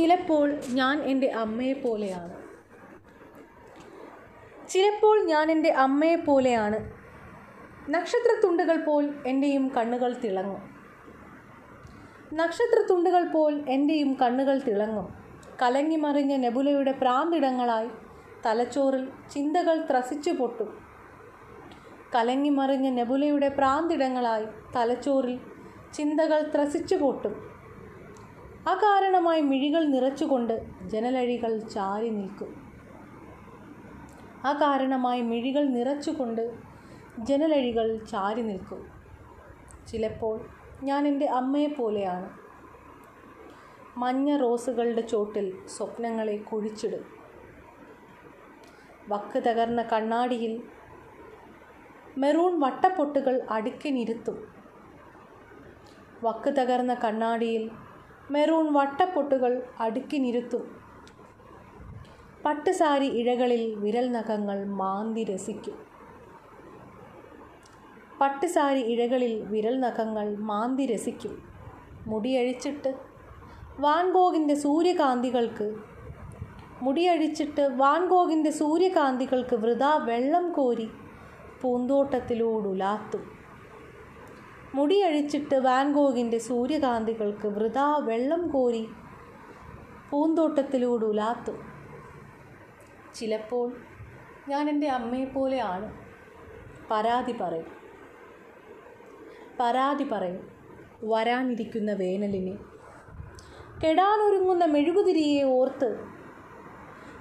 ചിലപ്പോൾ ഞാൻ എന്റെ അമ്മയെ പോലെയാണ്. ചിലപ്പോൾ ഞാൻ എന്റെ അമ്മയെ പോലെയാണ്. നക്ഷത്രത്തുണ്ടുകൾ പോൽ എന്റെയും കണ്ണുകൾ തിളങ്ങും. നക്ഷത്രത്തുണ്ടുകൾ പോൽ എന്റെയും കണ്ണുകൾ തിളങ്ങും. കലങ്ങിമറിഞ്ഞ നെബുലയുടെ പ്രാന്തിടങ്ങളായി തലച്ചോറിൽ ചിന്തകൾ ത്രസിച്ചു പൊട്ടും. കലങ്ങിമറിഞ്ഞ നെബുലയുടെ പ്രാന്തിടങ്ങളായി തലച്ചോറിൽ ചിന്തകൾ ത്രസിച്ചു പൊട്ടും. അകാരണമായി മിഴികൾ നിറച്ചുകൊണ്ട് ജനലഴികൾ ചാരി നിൽക്കും. അകാരണമായി മിഴികൾ നിറച്ചുകൊണ്ട് ജനലഴികൾ ചാരി നിൽക്കും. ചിലപ്പോൾ ഞാൻ എന്റെ അമ്മയെപ്പോലെയാണ് മഞ്ഞ റോസുകളുടെ ചോട്ടിൽ സ്വപ്നങ്ങളെ കുഴിച്ചിടും. വക്ക് തകർന്ന കണ്ണാടിയിൽ മെറൂൺ വട്ടപ്പൊട്ടുകൾ അടുക്കിനിരുത്തും. വക്ക് തകർന്ന കണ്ണാടിയിൽ മെറൂൺ വട്ടപ്പൊട്ടുകൾ അടുക്കിനിരുത്തും പട്ടുസാരി ഇഴകളിൽ വിരൽ നഖങ്ങൾ മാന്തി രസിക്കും. പട്ടുസാരി ഇഴകളിൽ വിരൽ നഖങ്ങൾ മാന്തി രസിക്കും. മുടിയഴിച്ചിട്ട് വാൻഗോഗിന്റെ സൂര്യകാന്തികൾക്ക് മുടിയഴിച്ചിട്ട് വാൻഗോഗിന്റെ സൂര്യകാന്തികൾക്ക് വൃതാ വെള്ളം കോരി പൂന്തോട്ടത്തിലൂടുലാത്തും മുടിയഴിച്ചിട്ട് വാൻഗോഗിന്റെ സൂര്യകാന്തികൾക്ക് വൃതാ വെള്ളം കോരി പൂന്തോട്ടത്തിലൂടെ ഉലാത്തു. ചിലപ്പോൾ ഞാൻ എന്റെ അമ്മയെപ്പോലെയാണ് പരാതി പറയും. പരാതി പറയും. വരാനിരിക്കുന്ന വേനലിനെ. കെടാനൊരുങ്ങുന്ന മെഴുകുതിരിയെ ഓർത്ത്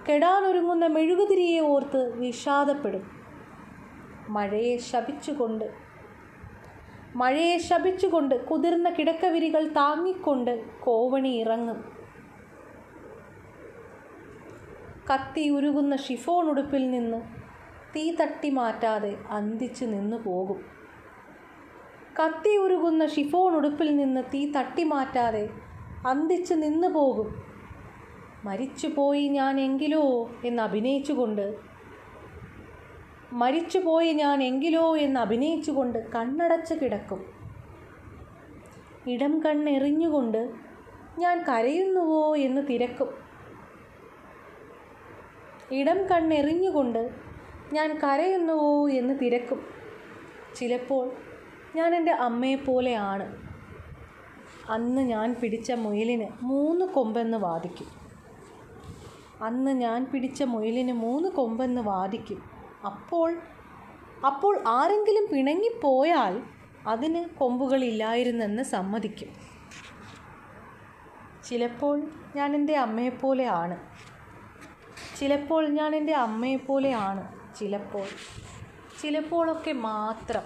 കെടാനൊരുങ്ങുന്ന മെഴുകുതിരിയെ ഓർത്ത് വിഷാദപ്പെടും. മഴയെ ശപിച്ചുകൊണ്ട് മഴയെ ശപിച്ചുകൊണ്ട് കുതിർന്ന കിടക്കവിരികൾ താങ്ങിക്കൊണ്ട് കോവണി ഇറങ്ങും. കത്തി ഉരുകുന്ന ഷിഫോൺ ഉടുപ്പിൽ നിന്ന് തീ തട്ടി മാറ്റാതെ അന്തിച്ചു നിന്നു പോകും. കത്തി ഉരുകുന്ന ഷിഫോൺ ഉടുപ്പിൽ നിന്ന് തീ തട്ടി മാറ്റാതെ അന്തിച്ചു നിന്നു പോകും. മരിച്ചുപോയി ഞാൻ എങ്കിലോ എന്ന് അഭിനയിച്ചുകൊണ്ട് മരിച്ചുപോയി ഞാൻ എങ്കിലോ എന്ന് അഭിനയിച്ചുകൊണ്ട് കണ്ണടച്ച് കിടക്കും. ഇടം കണ്ണെറിഞ്ഞുകൊണ്ട് ഞാൻ കരയുന്നുവോ എന്ന് തിരക്കും. ഇടം കണ്ണെറിഞ്ഞുകൊണ്ട് ഞാൻ കരയുന്നുവോ എന്ന് തിരക്കും. ചിലപ്പോൾ ഞാൻ എന്റെ അമ്മയെപ്പോലെയാണ് അന്ന് ഞാൻ പിടിച്ച മുയലിന് മൂന്ന് കൊമ്പെന്ന് വാദിക്കും. അന്ന് ഞാൻ പിടിച്ച മുയലിന് മൂന്ന് കൊമ്പെന്ന് വാദിക്കും. അപ്പോൾ അപ്പോൾ ആരെങ്കിലും പിണങ്ങിപ്പോയാൽ അതിന് കൊമ്പുകളില്ലായിരുന്നെന്ന് സമ്മതിക്കും. ചിലപ്പോൾ ഞാൻ എന്റെ അമ്മയെപ്പോലെയാണ് ചിലപ്പോൾ ഞാൻ എന്റെ അമ്മയെപ്പോലെയാണ് ചിലപ്പോൾ ചിലപ്പോഴൊക്കെ മാത്രം